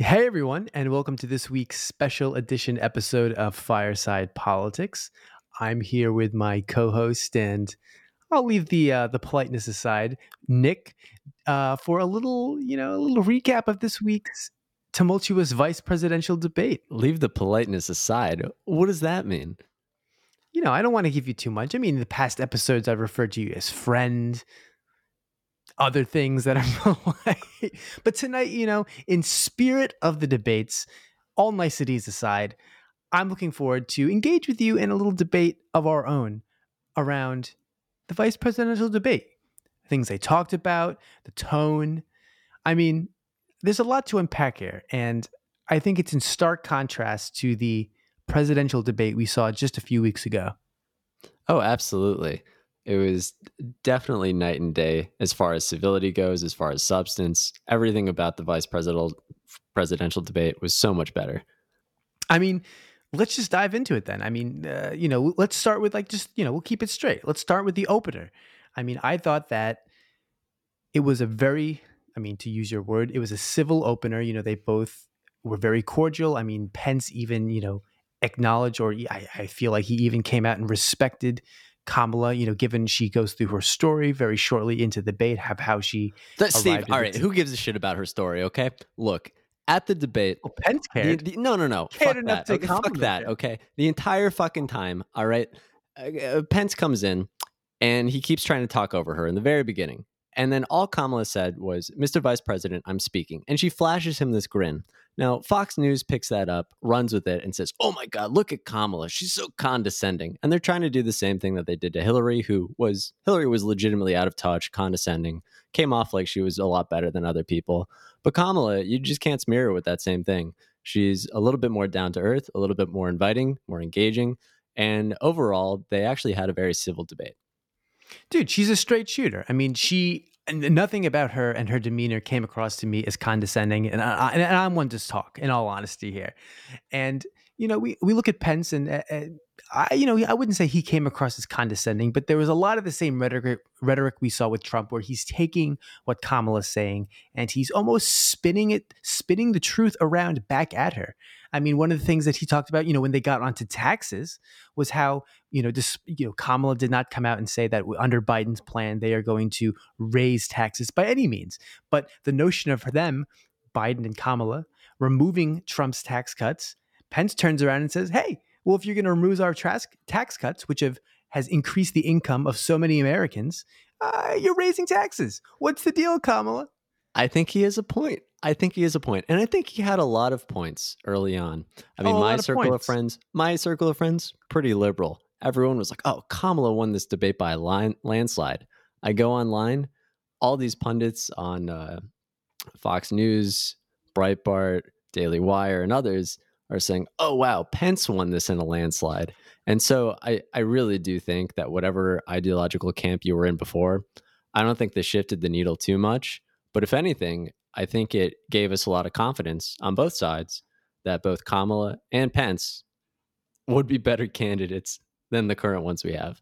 Hey, everyone, and welcome to this week's special edition episode of Fireside Politics. I'm here with my co-host, and I'll leave the uh, the politeness aside, Nick, uh, for a little, you know, a little recap of this week's tumultuous vice presidential debate. Leave the politeness aside. What does that mean? You know, I don't want to give you too much. I mean, in the past episodes, I've referred to you as friend, other things that are like. But tonight, you know, in spirit of the debates, all niceties aside, I'm looking forward to engage with you in a little debate of our own around the vice presidential debate. Things they talked about, the tone. I mean, there's a lot to unpack here, and I think it's in stark contrast to the presidential debate we saw just a few weeks ago. Oh, absolutely it was definitely night and day as far as civility goes, as far as substance. Everything about the vice presidential presidential debate was so much better. I mean, let's just dive into it then. I mean, uh, you know, let's start with like just you know we'll keep it straight. Let's start with the opener. I mean, I thought that it was a very, I mean, to use your word, it was a civil opener. You know, they both were very cordial. I mean, Pence even you know acknowledged, or I, I feel like he even came out and respected Kamala, you know, given she goes through her story very shortly into the debate, have how she. That, Steve, all right, who gives a shit about her story? Okay, look at the debate. Well, Pence cared. The, the, no, no, no. Cared fuck that. Okay, fuck that. Okay, the entire fucking time. All right, uh, uh, Pence comes in and he keeps trying to talk over her in the very beginning, and then all Kamala said was, "Mr. Vice President, I'm speaking," and she flashes him this grin. Now, Fox News picks that up, runs with it, and says, Oh my God, look at Kamala. She's so condescending. And they're trying to do the same thing that they did to Hillary, who was, Hillary was legitimately out of touch, condescending, came off like she was a lot better than other people. But Kamala, you just can't smear her with that same thing. She's a little bit more down to earth, a little bit more inviting, more engaging. And overall, they actually had a very civil debate. Dude, she's a straight shooter. I mean, she and nothing about her and her demeanor came across to me as condescending. And, I, and I'm one to talk, in all honesty, here. And you know, we, we look at Pence and uh, I, you know, I wouldn't say he came across as condescending, but there was a lot of the same rhetoric, rhetoric we saw with Trump, where he's taking what Kamala's saying and he's almost spinning it, spinning the truth around back at her. I mean, one of the things that he talked about, you know, when they got onto taxes, was how you know, this, you know, Kamala did not come out and say that under Biden's plan they are going to raise taxes by any means, but the notion of them, Biden and Kamala, removing Trump's tax cuts Pence turns around and says, "Hey, well, if you're going to remove our tax tax cuts, which have has increased the income of so many Americans, uh, you're raising taxes. What's the deal, Kamala?" I think he has a point. I think he has a point, and I think he had a lot of points early on. I mean, oh, my circle of, of friends, my circle of friends, pretty liberal. Everyone was like, "Oh, Kamala won this debate by a line, landslide." I go online, all these pundits on uh, Fox News, Breitbart, Daily Wire, and others are saying, oh, wow, Pence won this in a landslide. And so I, I really do think that whatever ideological camp you were in before, I don't think this shifted the needle too much. But if anything, I think it gave us a lot of confidence on both sides that both Kamala and Pence would be better candidates than the current ones we have.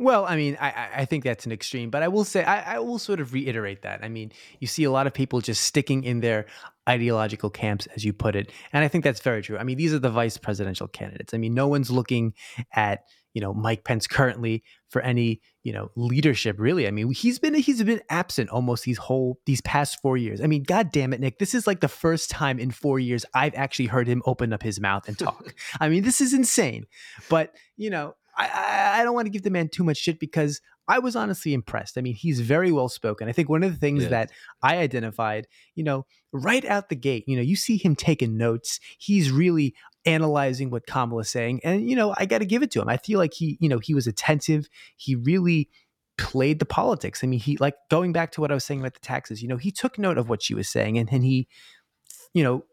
Well, I mean, I, I think that's an extreme, but I will say, I, I will sort of reiterate that. I mean, you see a lot of people just sticking in their ideological camps, as you put it. And I think that's very true. I mean, these are the vice presidential candidates. I mean, no one's looking at, you know, Mike Pence currently for any, you know, leadership really. I mean, he's been he's been absent almost these whole these past 4 years. I mean, god damn it, Nick, this is like the first time in 4 years I've actually heard him open up his mouth and talk. I mean, this is insane. But, you know, I, I don't want to give the man too much shit because I was honestly impressed. I mean, he's very well spoken. I think one of the things that I identified, you know, right out the gate, you know, you see him taking notes. He's really analyzing what Kamala's saying. And, you know, I got to give it to him. I feel like he, you know, he was attentive. He really played the politics. I mean, he, like going back to what I was saying about the taxes, you know, he took note of what she was saying and, and he, you know,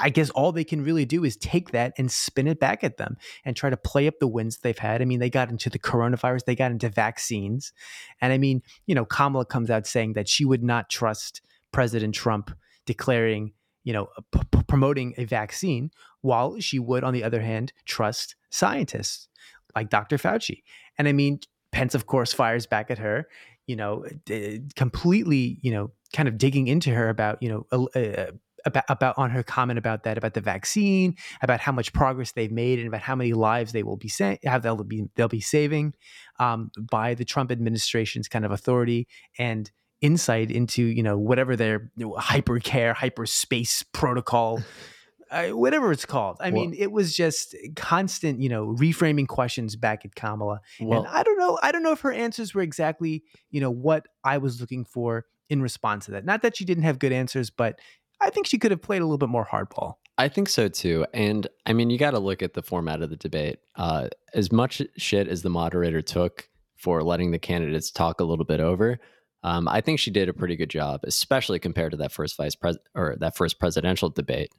I guess all they can really do is take that and spin it back at them and try to play up the wins they've had. I mean, they got into the coronavirus, they got into vaccines. And I mean, you know, Kamala comes out saying that she would not trust President Trump declaring, you know, p- promoting a vaccine, while she would, on the other hand, trust scientists like Dr. Fauci. And I mean, Pence, of course, fires back at her, you know, d- completely, you know, kind of digging into her about, you know, uh, about, about on her comment about that about the vaccine, about how much progress they've made, and about how many lives they will be sa- how they'll be they'll be saving um, by the Trump administration's kind of authority and insight into you know whatever their hypercare hyperspace protocol uh, whatever it's called i well, mean it was just constant you know reframing questions back at kamala well, and i don't know i don't know if her answers were exactly you know what i was looking for in response to that not that she didn't have good answers but i think she could have played a little bit more hardball I think so too. And I mean, you got to look at the format of the debate. Uh, as much shit as the moderator took for letting the candidates talk a little bit over, um, I think she did a pretty good job, especially compared to that first vice pres or that first presidential debate,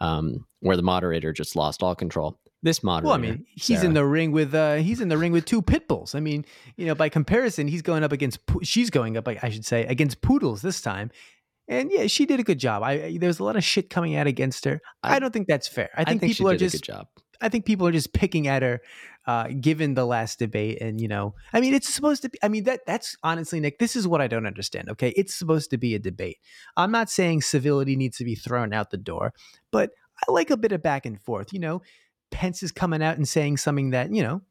um, where the moderator just lost all control. This moderator, well, I mean, he's Sarah, in the ring with uh, he's in the ring with two pit bulls. I mean, you know, by comparison, he's going up against she's going up, I should say, against poodles this time. And yeah, she did a good job. I there's a lot of shit coming out against her. I, I don't think that's fair. I think, I think people are just I think people are just picking at her, uh, given the last debate. And you know, I mean, it's supposed to be. I mean, that that's honestly, Nick. This is what I don't understand. Okay, it's supposed to be a debate. I'm not saying civility needs to be thrown out the door, but I like a bit of back and forth. You know, Pence is coming out and saying something that you know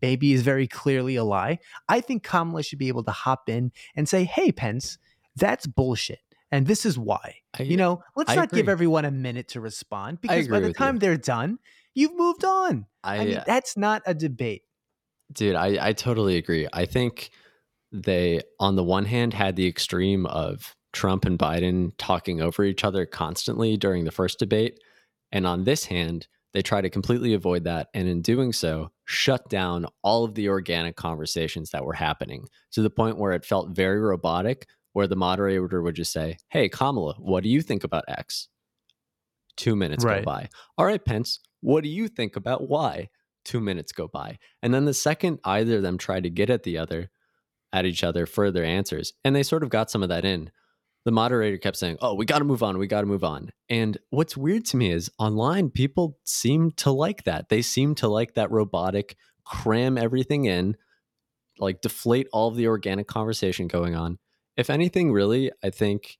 maybe is very clearly a lie. I think Kamala should be able to hop in and say, "Hey, Pence, that's bullshit." and this is why. I, you know, let's I not agree. give everyone a minute to respond because by the time they're done, you've moved on. I, I mean, uh that's not a debate. Dude, I, I totally agree. I think they, on the one hand, had the extreme of Trump and Biden talking over each other constantly during the first debate. And on this hand, they try to completely avoid that. And in doing so, shut down all of the organic conversations that were happening to the point where it felt very robotic, where the moderator would just say, Hey, Kamala, what do you think about X? Two minutes right. go by. All right, Pence, what do you think about why? Two minutes go by. And then the second either of them tried to get at the other, at each other for their answers, and they sort of got some of that in. The moderator kept saying, Oh, we got to move on. We got to move on. And what's weird to me is online, people seem to like that. They seem to like that robotic, cram everything in, like deflate all of the organic conversation going on. If anything, really, I think,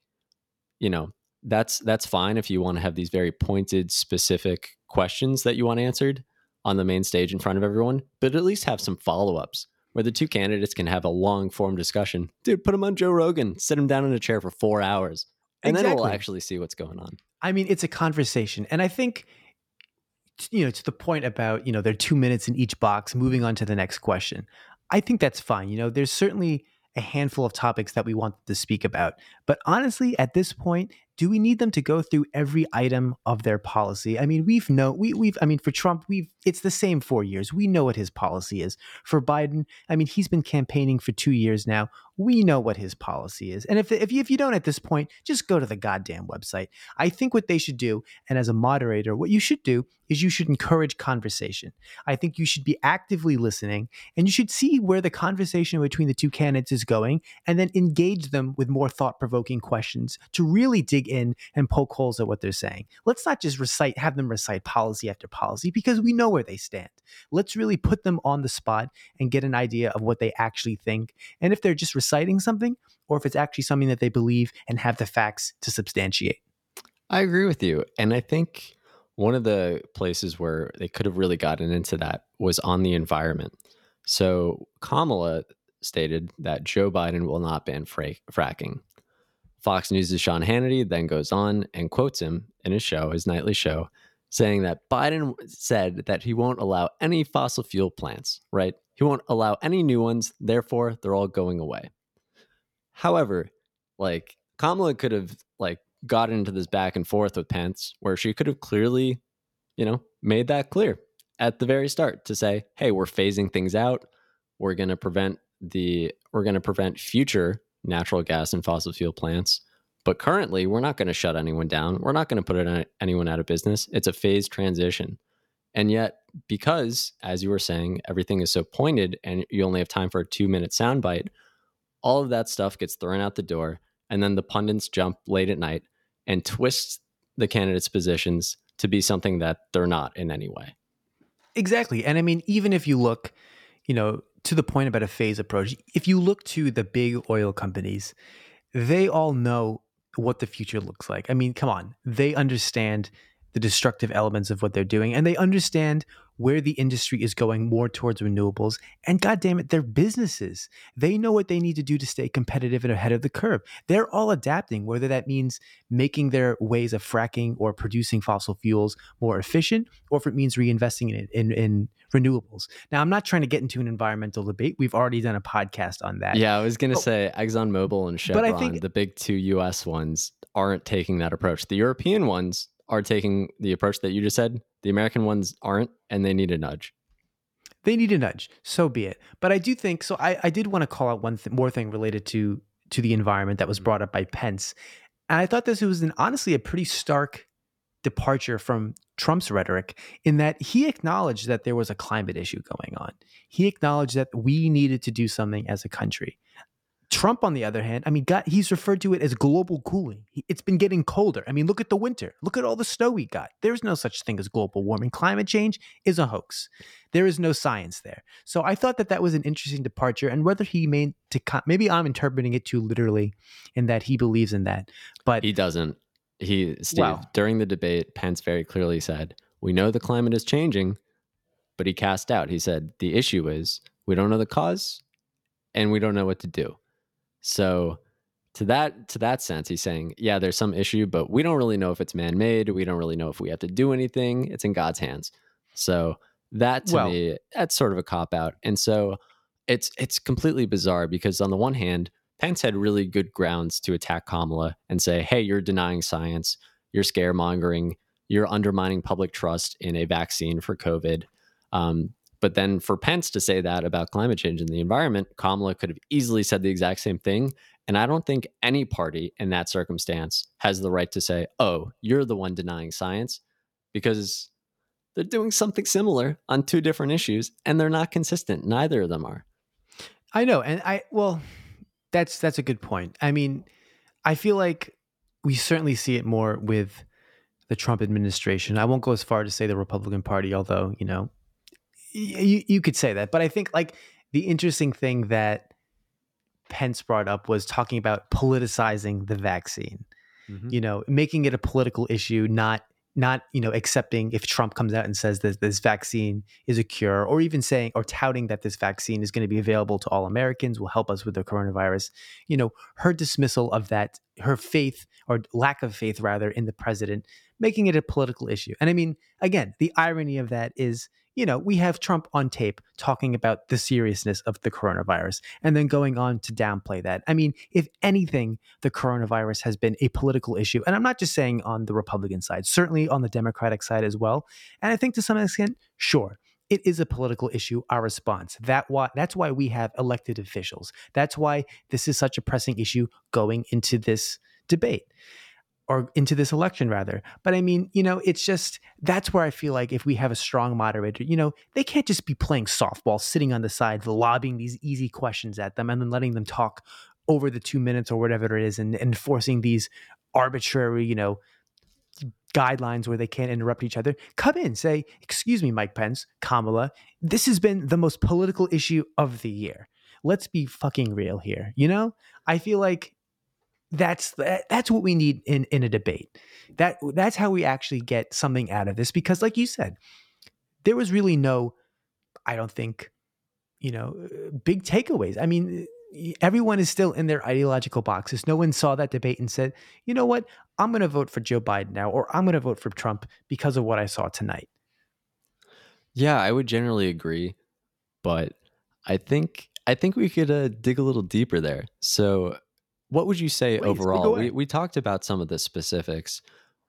you know, that's that's fine if you want to have these very pointed, specific questions that you want answered on the main stage in front of everyone, but at least have some follow ups where the two candidates can have a long form discussion. Dude, put them on Joe Rogan, sit them down in a chair for four hours, and exactly. then we'll actually see what's going on. I mean, it's a conversation. And I think, you know, to the point about, you know, they're two minutes in each box, moving on to the next question. I think that's fine. You know, there's certainly a handful of topics that we want to speak about. But honestly, at this point, do we need them to go through every item of their policy? I mean, we've know we we've I mean for Trump, we've it's the same 4 years. We know what his policy is. For Biden, I mean, he's been campaigning for 2 years now. We know what his policy is. And if if you, if you don't at this point, just go to the goddamn website. I think what they should do and as a moderator, what you should do is you should encourage conversation. I think you should be actively listening and you should see where the conversation between the two candidates is going and then engage them with more thought-provoking questions to really dig in and poke holes at what they're saying. Let's not just recite, have them recite policy after policy because we know where they stand. Let's really put them on the spot and get an idea of what they actually think. And if they're just reciting something, or if it's actually something that they believe and have the facts to substantiate. I agree with you. And I think one of the places where they could have really gotten into that was on the environment. So Kamala stated that Joe Biden will not ban fra- fracking. Fox News' Sean Hannity then goes on and quotes him in his show, his nightly show, saying that Biden said that he won't allow any fossil fuel plants, right? He won't allow any new ones, therefore they're all going away. However, like Kamala could have like got into this back and forth with Pence where she could have clearly, you know, made that clear at the very start to say, "Hey, we're phasing things out. We're going to prevent the we're going to prevent future natural gas and fossil fuel plants. But currently, we're not going to shut anyone down. We're not going to put anyone out of business. It's a phased transition. And yet, because, as you were saying, everything is so pointed and you only have time for a two minute soundbite, all of that stuff gets thrown out the door. And then the pundits jump late at night and twist the candidates' positions to be something that they're not in any way. Exactly. And I mean, even if you look, you know, to the point about a phase approach, if you look to the big oil companies, they all know what the future looks like. I mean, come on. They understand the destructive elements of what they're doing and they understand where the industry is going more towards renewables. And God damn it, they're businesses. They know what they need to do to stay competitive and ahead of the curve. They're all adapting, whether that means making their ways of fracking or producing fossil fuels more efficient, or if it means reinvesting in it in, in renewables. Now, I'm not trying to get into an environmental debate. We've already done a podcast on that. Yeah, I was going to say ExxonMobil and Chevron, but I think, the big two US ones, aren't taking that approach. The European ones are taking the approach that you just said. The American ones aren't, and they need a nudge. They need a nudge. So be it. But I do think so. I, I did want to call out one th- more thing related to to the environment that was mm-hmm. brought up by Pence, and I thought this was an honestly a pretty stark departure from Trump's rhetoric in that he acknowledged that there was a climate issue going on. He acknowledged that we needed to do something as a country. Trump, on the other hand, I mean, got, he's referred to it as global cooling. It's been getting colder. I mean, look at the winter. Look at all the snow we got. There's no such thing as global warming. Climate change is a hoax. There is no science there. So I thought that that was an interesting departure. And whether he meant to, maybe I'm interpreting it too literally, in that he believes in that, but he doesn't. He, Steve, during the debate, Pence very clearly said, "We know the climate is changing," but he cast out. He said, "The issue is we don't know the cause, and we don't know what to do." So to that to that sense, he's saying, yeah, there's some issue, but we don't really know if it's man-made. We don't really know if we have to do anything. It's in God's hands. So that to well, me, that's sort of a cop out. And so it's it's completely bizarre because on the one hand, Pence had really good grounds to attack Kamala and say, hey, you're denying science, you're scaremongering, you're undermining public trust in a vaccine for COVID. Um, but then for Pence to say that about climate change and the environment, Kamala could have easily said the exact same thing. And I don't think any party in that circumstance has the right to say, oh, you're the one denying science, because they're doing something similar on two different issues and they're not consistent. Neither of them are. I know. And I, well, that's, that's a good point. I mean, I feel like we certainly see it more with the Trump administration. I won't go as far to say the Republican Party, although, you know, you, you could say that, but I think like the interesting thing that Pence brought up was talking about politicizing the vaccine. Mm-hmm. You know, making it a political issue, not not you know accepting if Trump comes out and says that this vaccine is a cure, or even saying or touting that this vaccine is going to be available to all Americans, will help us with the coronavirus. You know, her dismissal of that, her faith or lack of faith rather in the president, making it a political issue. And I mean, again, the irony of that is you know, we have Trump on tape talking about the seriousness of the coronavirus and then going on to downplay that. I mean, if anything, the coronavirus has been a political issue. And I'm not just saying on the Republican side, certainly on the Democratic side as well. And I think to some extent, sure, it is a political issue our response that why that's why we have elected officials that's why this is such a pressing issue going into this debate or into this election rather. But I mean, you know, it's just that's where I feel like if we have a strong moderator, you know, they can't just be playing softball, sitting on the side, lobbing these easy questions at them and then letting them talk over the two minutes or whatever it is and enforcing these arbitrary, you know, guidelines where they can't interrupt each other. Come in, say, excuse me, Mike Pence, Kamala, this has been the most political issue of the year. Let's be fucking real here. You know, I feel like that's that's what we need in in a debate. That that's how we actually get something out of this because like you said, there was really no I don't think you know big takeaways. I mean, everyone is still in their ideological boxes. No one saw that debate and said, "You know what? I'm going to vote for Joe Biden now or I'm going to vote for Trump because of what I saw tonight." Yeah, I would generally agree, but I think I think we could uh, dig a little deeper there. So what would you say Please, overall? We, we talked about some of the specifics.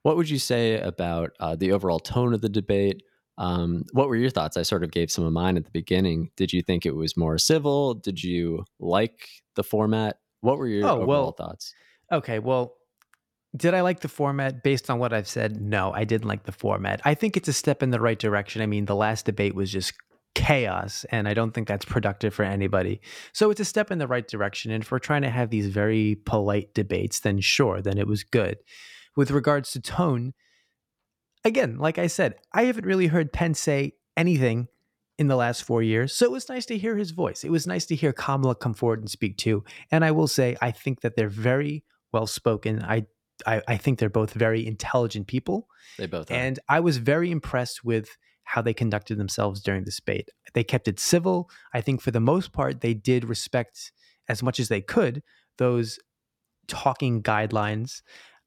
What would you say about uh, the overall tone of the debate? Um, what were your thoughts? I sort of gave some of mine at the beginning. Did you think it was more civil? Did you like the format? What were your oh, overall well, thoughts? Okay, well, did I like the format based on what I've said? No, I didn't like the format. I think it's a step in the right direction. I mean, the last debate was just chaos and i don't think that's productive for anybody so it's a step in the right direction and if we're trying to have these very polite debates then sure then it was good with regards to tone again like i said i haven't really heard pence say anything in the last four years so it was nice to hear his voice it was nice to hear kamala come forward and speak too and i will say i think that they're very well spoken i I, I think they're both very intelligent people. They both are. And I was very impressed with how they conducted themselves during the debate. They kept it civil. I think for the most part, they did respect as much as they could those talking guidelines.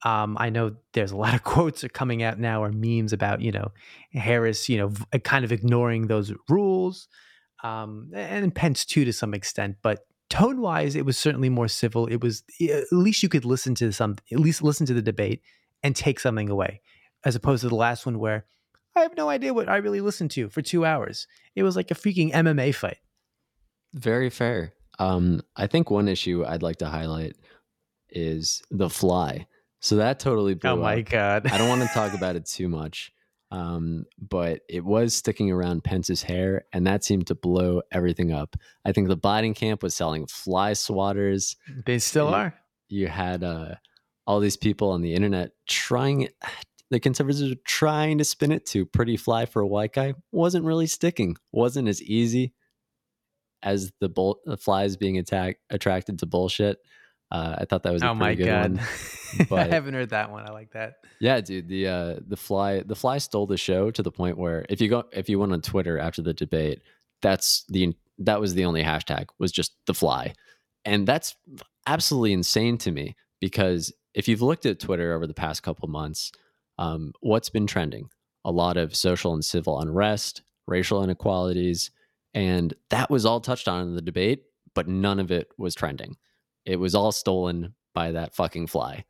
Um, I know there's a lot of quotes are coming out now or memes about you know Harris, you know, v- kind of ignoring those rules, um, and Pence too to some extent. But tone wise, it was certainly more civil. It was at least you could listen to some, at least listen to the debate and take something away, as opposed to the last one where I have no idea what I really listened to for two hours. It was like a freaking MMA fight. Very fair. Um, I think one issue I'd like to highlight is the fly. So that totally blew Oh my up. god! I don't want to talk about it too much, um, but it was sticking around Pence's hair, and that seemed to blow everything up. I think the Biden camp was selling fly swatters. They still are. You had uh, all these people on the internet trying. The conservatives were trying to spin it to pretty fly for a white guy. Wasn't really sticking. Wasn't as easy as the, bull, the flies being attacked attracted to bullshit. Uh, I thought that was a oh my god. I haven't heard that one. I like that. Yeah, dude. The uh, the fly the fly stole the show to the point where if you go if you went on Twitter after the debate, that's the that was the only hashtag was just the fly, and that's absolutely insane to me because if you've looked at Twitter over the past couple months, um, what's been trending? A lot of social and civil unrest, racial inequalities, and that was all touched on in the debate, but none of it was trending. It was all stolen by that fucking fly.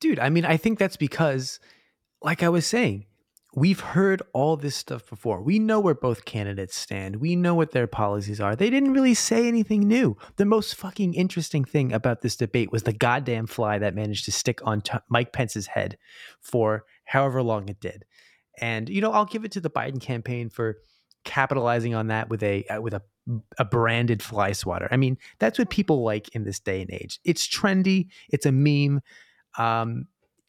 Dude, I mean, I think that's because, like I was saying, we've heard all this stuff before. We know where both candidates stand. We know what their policies are. They didn't really say anything new. The most fucking interesting thing about this debate was the goddamn fly that managed to stick on t- Mike Pence's head for however long it did. And you know, I'll give it to the Biden campaign for capitalizing on that with a uh, with a a branded fly swatter. I mean, that's what people like in this day and age. It's trendy. It's a meme. Um,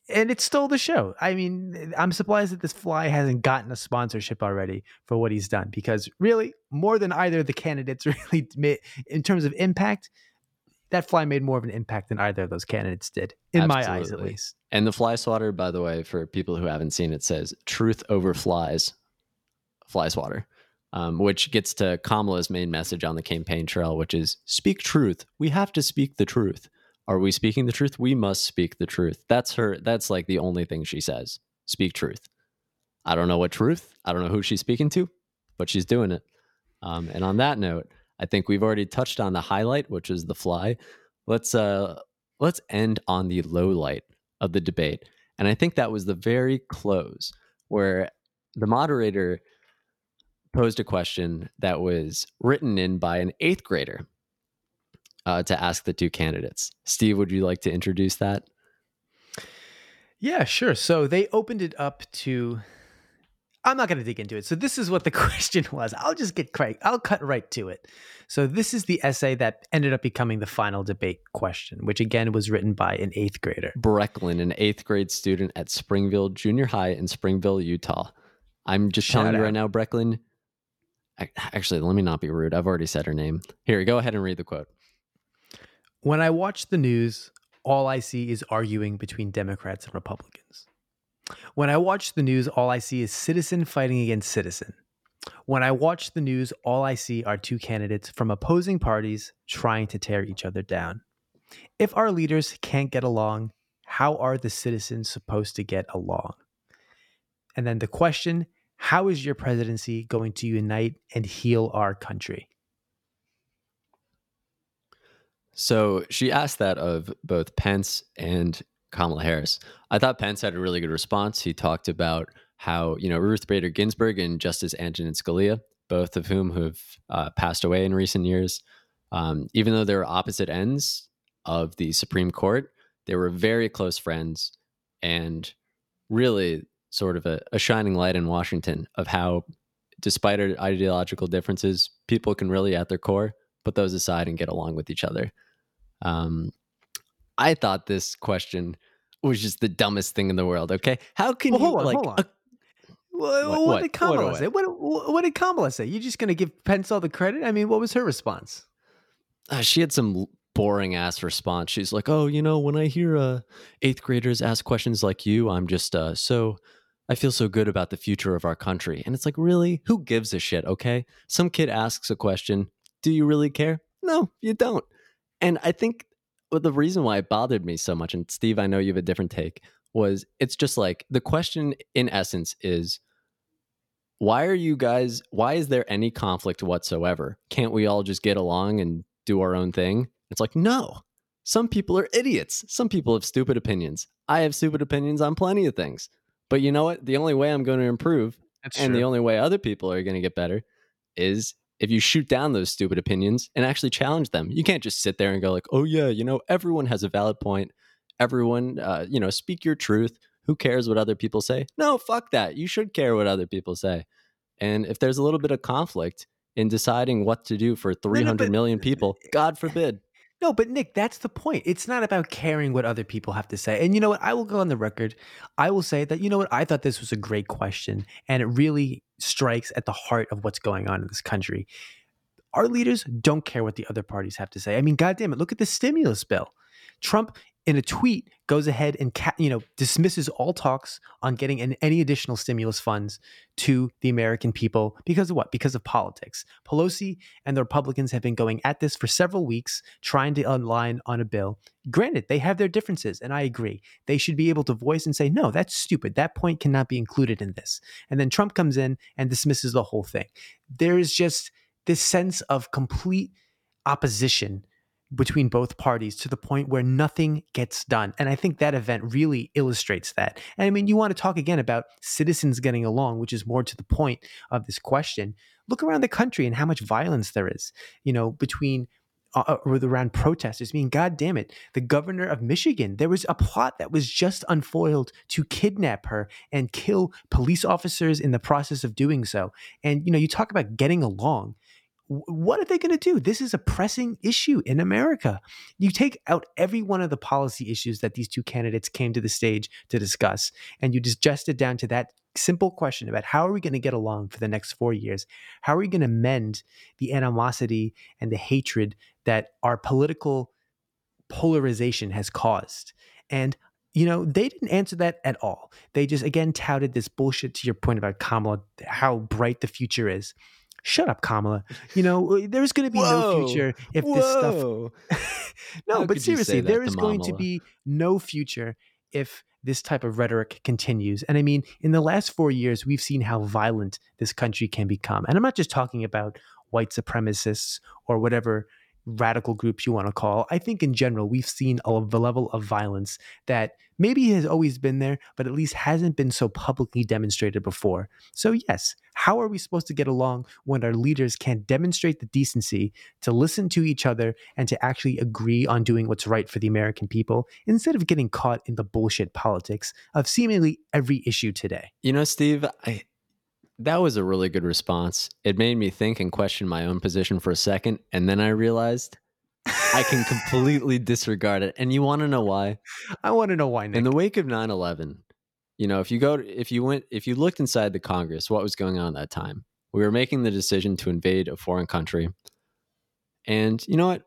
and it stole the show. I mean, I'm surprised that this fly hasn't gotten a sponsorship already for what he's done because really, more than either of the candidates really made, in terms of impact, that fly made more of an impact than either of those candidates did, in Absolutely. my eyes at least. And the fly swatter, by the way, for people who haven't seen it, says truth over flies, fly swatter um, which gets to Kamala's main message on the campaign trail, which is speak truth. We have to speak the truth. Are we speaking the truth? We must speak the truth. That's her. That's like the only thing she says. Speak truth. I don't know what truth. I don't know who she's speaking to, but she's doing it. Um, and on that note, I think we've already touched on the highlight, which is the fly. Let's uh, let's end on the low light of the debate, and I think that was the very close where the moderator posed a question that was written in by an eighth grader uh, to ask the two candidates. Steve, would you like to introduce that? Yeah, sure. So they opened it up to. I'm not going to dig into it. So this is what the question was. I'll just get Craig. I'll cut right to it. So this is the essay that ended up becoming the final debate question, which again was written by an eighth grader. Brecklin, an eighth grade student at Springville Junior High in Springville, Utah. I'm just Shout telling out. you right now, Brecklin, Actually, let me not be rude. I've already said her name. Here, go ahead and read the quote. When I watch the news, all I see is arguing between Democrats and Republicans. When I watch the news, all I see is citizen fighting against citizen. When I watch the news, all I see are two candidates from opposing parties trying to tear each other down. If our leaders can't get along, how are the citizens supposed to get along? And then the question how is your presidency going to unite and heal our country? So she asked that of both Pence and Kamala Harris. I thought Pence had a really good response. He talked about how, you know, Ruth Bader Ginsburg and Justice Antonin Scalia, both of whom have uh, passed away in recent years, um, even though they're opposite ends of the Supreme Court, they were very close friends. And really, sort of a, a shining light in Washington of how, despite our ideological differences, people can really, at their core, put those aside and get along with each other. Um, I thought this question was just the dumbest thing in the world. Okay, how can well, you hold on, like? Hold on. what, what, what, did Kamala what say? What, what, did Kamala say? You're just going to give Pence all the credit? I mean, what was her response? Uh, she had some boring ass response. She's like, "Oh, you know, when I hear uh, eighth graders ask questions like you, I'm just uh, so I feel so good about the future of our country." And it's like, really, who gives a shit? Okay, some kid asks a question. Do you really care? No, you don't. And I think the reason why it bothered me so much, and Steve, I know you have a different take, was it's just like the question in essence is why are you guys why is there any conflict whatsoever? Can't we all just get along and do our own thing? It's like no. Some people are idiots. Some people have stupid opinions. I have stupid opinions on plenty of things. But you know what? The only way i'm going to improve That's and true. the only way other people are going to get better is if you shoot down those stupid opinions and actually challenge them you can't just sit there and go like oh yeah you know everyone has a valid point everyone uh, you know speak your truth who cares what other people say? No, fuck that. You should care what other people say. And if there's a little bit of conflict in deciding what to do for three hundred no, no, million people, God forbid. No, but Nick, that's the point. It's not about caring what other people have to say. And you know what? I will go on the record. I will say that, you know what? I thought this was a great question. And it really strikes at the heart of what's going on in this country. Our leaders don't care what the other parties have to say. I mean, God damn it, look at the stimulus bill. Trump in a tweet goes ahead and you know dismisses all talks on getting an, any additional stimulus funds to the American people because of what? Because of politics. Pelosi and the Republicans have been going at this for several weeks, trying to align on a bill. Granted, they have their differences, and I agree. They should be able to voice and say, "No, that's stupid. That point cannot be included in this." And then Trump comes in and dismisses the whole thing. There is just this sense of complete opposition between both parties to the point where nothing gets done. And I think that event really illustrates that. And I mean, you want to talk again about citizens getting along, which is more to the point of this question. Look around the country and how much violence there is, you know, between uh, uh or around protesters. I mean, God damn it, the governor of Michigan, there was a plot that was just unfoiled to kidnap her and kill police officers in the process of doing so. And, you know, you talk about getting along what are they going to do? This is a pressing issue in America. You take out every one of the policy issues that these two candidates came to the stage to discuss, and you digest it down to that simple question about how are we going to get along for the next four years? How are we going to mend the animosity and the hatred that our political polarization has caused? And you know, they didn't answer that at all. They just again touted this bullshit to your point about Kamala, how bright the future is shut up kamala you know uh, there's going to be Whoa. no future if Whoa. this stuff no How but seriously there is going to be no future if this type of rhetoric continues and i mean in the last 4 years we've seen how violent this country can become and i'm not just talking about white supremacists or whatever radical groups you want to call. I think in general, we've seen a level of violence that maybe has always been there, but at least hasn't been so publicly demonstrated before. So, yes, how are we supposed to get along when our leaders can't demonstrate the decency to listen to each other and to actually agree on doing what's right for the American people instead of getting caught in the bullshit politics of seemingly every issue today? You know, Steve, I, that was a really good response. It made me think and question my own position for a second. And then I realized I can completely disregard it. And you want to know why? I want to know why. Nick. In the wake of 9 11, you know, if you go, to, if you went, if you looked inside the Congress, what was going on at that time? We were making the decision to invade a foreign country. And you know what?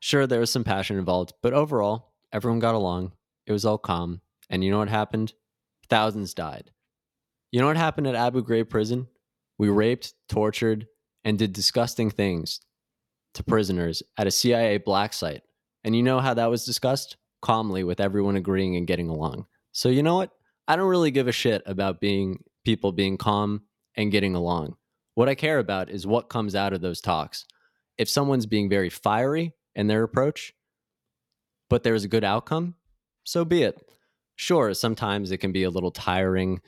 Sure, there was some passion involved, but overall, everyone got along. It was all calm. And you know what happened? Thousands died. You know what happened at Abu Ghraib prison? We raped, tortured, and did disgusting things to prisoners at a CIA black site. And you know how that was discussed? Calmly, with everyone agreeing and getting along. So, you know what? I don't really give a shit about being people being calm and getting along. What I care about is what comes out of those talks. If someone's being very fiery in their approach, but there's a good outcome, so be it. Sure, sometimes it can be a little tiring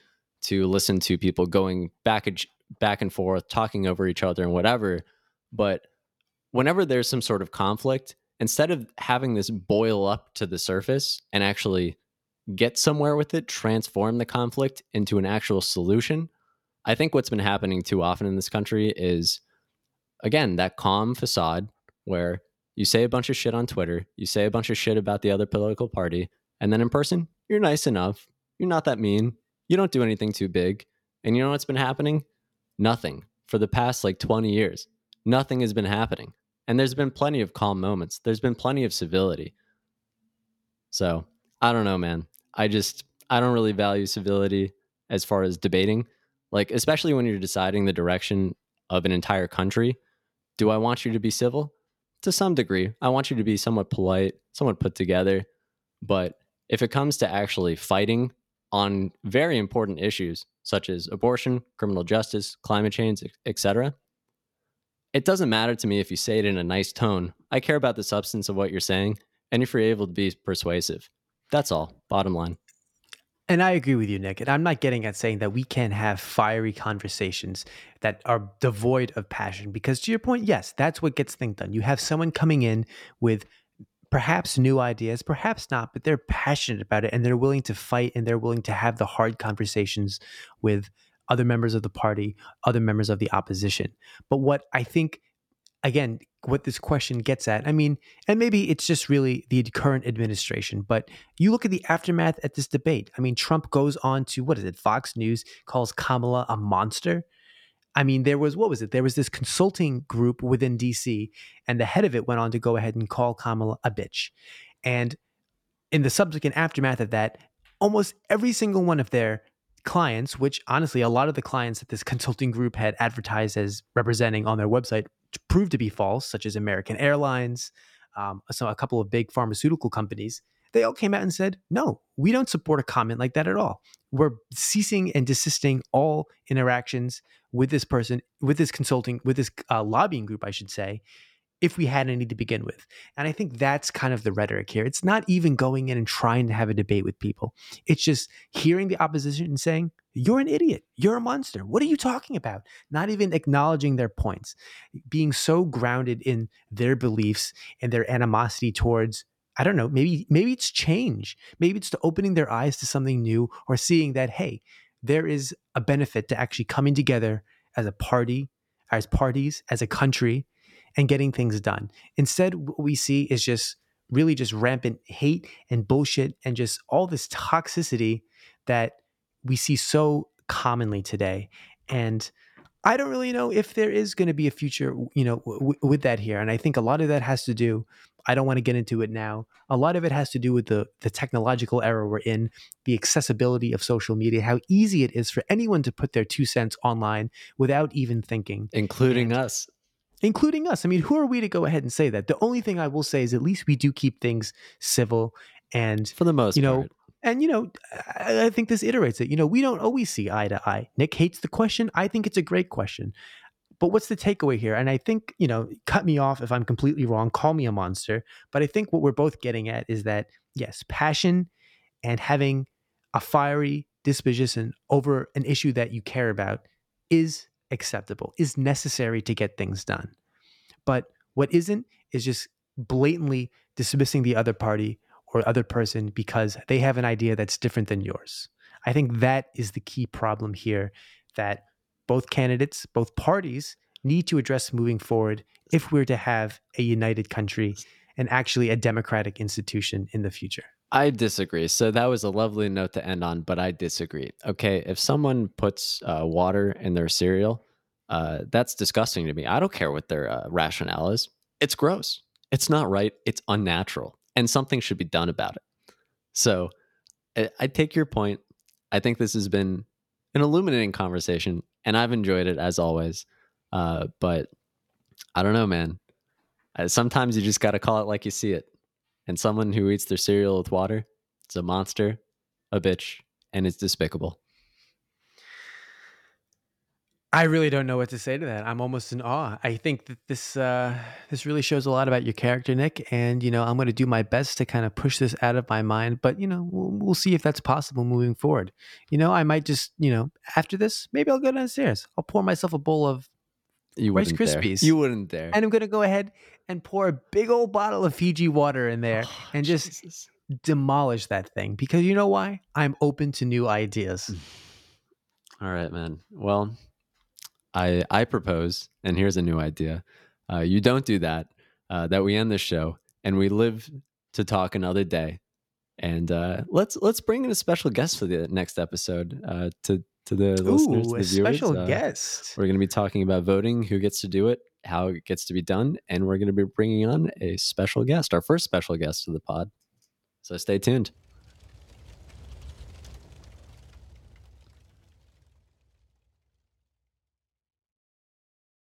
to listen to people going back and back and forth, talking over each other and whatever. But whenever there's some sort of conflict, instead of having this boil up to the surface and actually get somewhere with it, transform the conflict into an actual solution, I think what's been happening too often in this country is again that calm facade where you say a bunch of shit on Twitter, you say a bunch of shit about the other political party, and then in person, you're nice enough. You're not that mean. You don't do anything too big. And you know what's been happening? Nothing. For the past like 20 years, nothing has been happening. And there's been plenty of calm moments. There's been plenty of civility. So I don't know, man. I just I don't really value civility as far as debating. Like, especially when you're deciding the direction of an entire country. Do I want you to be civil? To some degree. I want you to be somewhat polite, somewhat put together. But if it comes to actually fighting on very important issues such as abortion, criminal justice, climate change, etc., it doesn't matter to me if you say it in a nice tone. I care about the substance of what you're saying and if you're able to be persuasive. That's all, bottom line. And I agree with you, Nick. And I'm not getting at saying that we can't have fiery conversations that are devoid of passion. Because to your point, yes, that's what gets things done. You have someone coming in with perhaps new ideas, perhaps not, but they're passionate about it and they're willing to fight and they're willing to have the hard conversations with other members of the party, other members of the opposition. But what I think, again, what this question gets at, I mean, and maybe it's just really the current administration, but you look at the aftermath at this debate. I mean, Trump goes on to, what is it, Fox News calls Kamala a monster. I mean, there was, what was it? There was this consulting group within DC, and the head of it went on to go ahead and call Kamala a bitch. And in the subsequent aftermath of that, almost every single one of their clients, which honestly, a lot of the clients that this consulting group had advertised as representing on their website proved to be false, such as American Airlines, um, so a couple of big pharmaceutical companies. They all came out and said, no, we don't support a comment like that at all. We're ceasing and desisting all interactions with this person, with this consulting, with this uh, lobbying group, I should say, if we had any to begin with. And I think that's kind of the rhetoric here. It's not even going in and trying to have a debate with people. It's just hearing the opposition and saying, You're an idiot. You're a monster. What are you talking about? Not even acknowledging their points, being so grounded in their beliefs and their animosity towards. I don't know, maybe maybe it's change. Maybe it's to opening their eyes to something new or seeing that, hey, there is a benefit to actually coming together as a party, as parties, as a country, and getting things done. Instead, what we see is just really just rampant hate and bullshit and just all this toxicity that we see so commonly today. And I don't really know if there is going to be a future, you know, w- with that here. And I think a lot of that has to do. I don't want to get into it now. A lot of it has to do with the the technological era we're in, the accessibility of social media, how easy it is for anyone to put their two cents online without even thinking, including and, us including us. I mean, who are we to go ahead and say that? The only thing I will say is at least we do keep things civil and for the most you know, part. And you know, I, think this iterates it. You know, we don't always see eye to eye. Nick hates the question. I think it's a great question. But what's the takeaway here? And I think, you know, cut me off if I'm completely wrong, call me a monster. But I think what we're both getting at is that, yes, passion and having a fiery disposition over an issue that you care about is acceptable, is necessary to get things done. But what isn't is just blatantly dismissing the other party or other person because they have an idea that's different than yours. I think that is the key problem here that both candidates, both parties need to address moving forward if we're to have a united country and actually a democratic institution in the future. I disagree. So that was a lovely note to end on, but I disagree. Okay, if someone puts uh, water in their cereal, uh, that's disgusting to me. I don't care what their uh, rationale is. It's gross. It's not right. It's unnatural, and something should be done about it. So I, take your point. I think this has been an illuminating conversation, and I've enjoyed it as always. Uh, but I don't know, man. Sometimes you just got to call it like you see it. And someone who eats their cereal with water, it's a monster, a bitch, and it's despicable. I really don't know what to say to that. I'm almost in awe. I think that this uh, this really shows a lot about your character, Nick. And you know, I'm going to do my best to kind of push this out of my mind. But you know, we'll, we'll, see if that's possible moving forward. You know, I might just you know after this, maybe I'll go downstairs. I'll pour myself a bowl of you Rice Krispies. Dare. You wouldn't dare. And I'm going to go ahead and pour a big old bottle of Fiji water in there oh, and just Jesus. demolish that thing because you know why? I'm open to new ideas. All right, man. Well, I I propose, and here's a new idea. Uh, you don't do that. Uh, that we end the show and we live to talk another day. And uh, let's let's bring in a special guest for the next episode uh, to to the Ooh, listeners, the a viewers. Special uh, guest. We're going to be talking about voting, who gets to do it, how it gets to be done, and we're going to be bringing on a special guest, our first special guest to the pod. So stay tuned.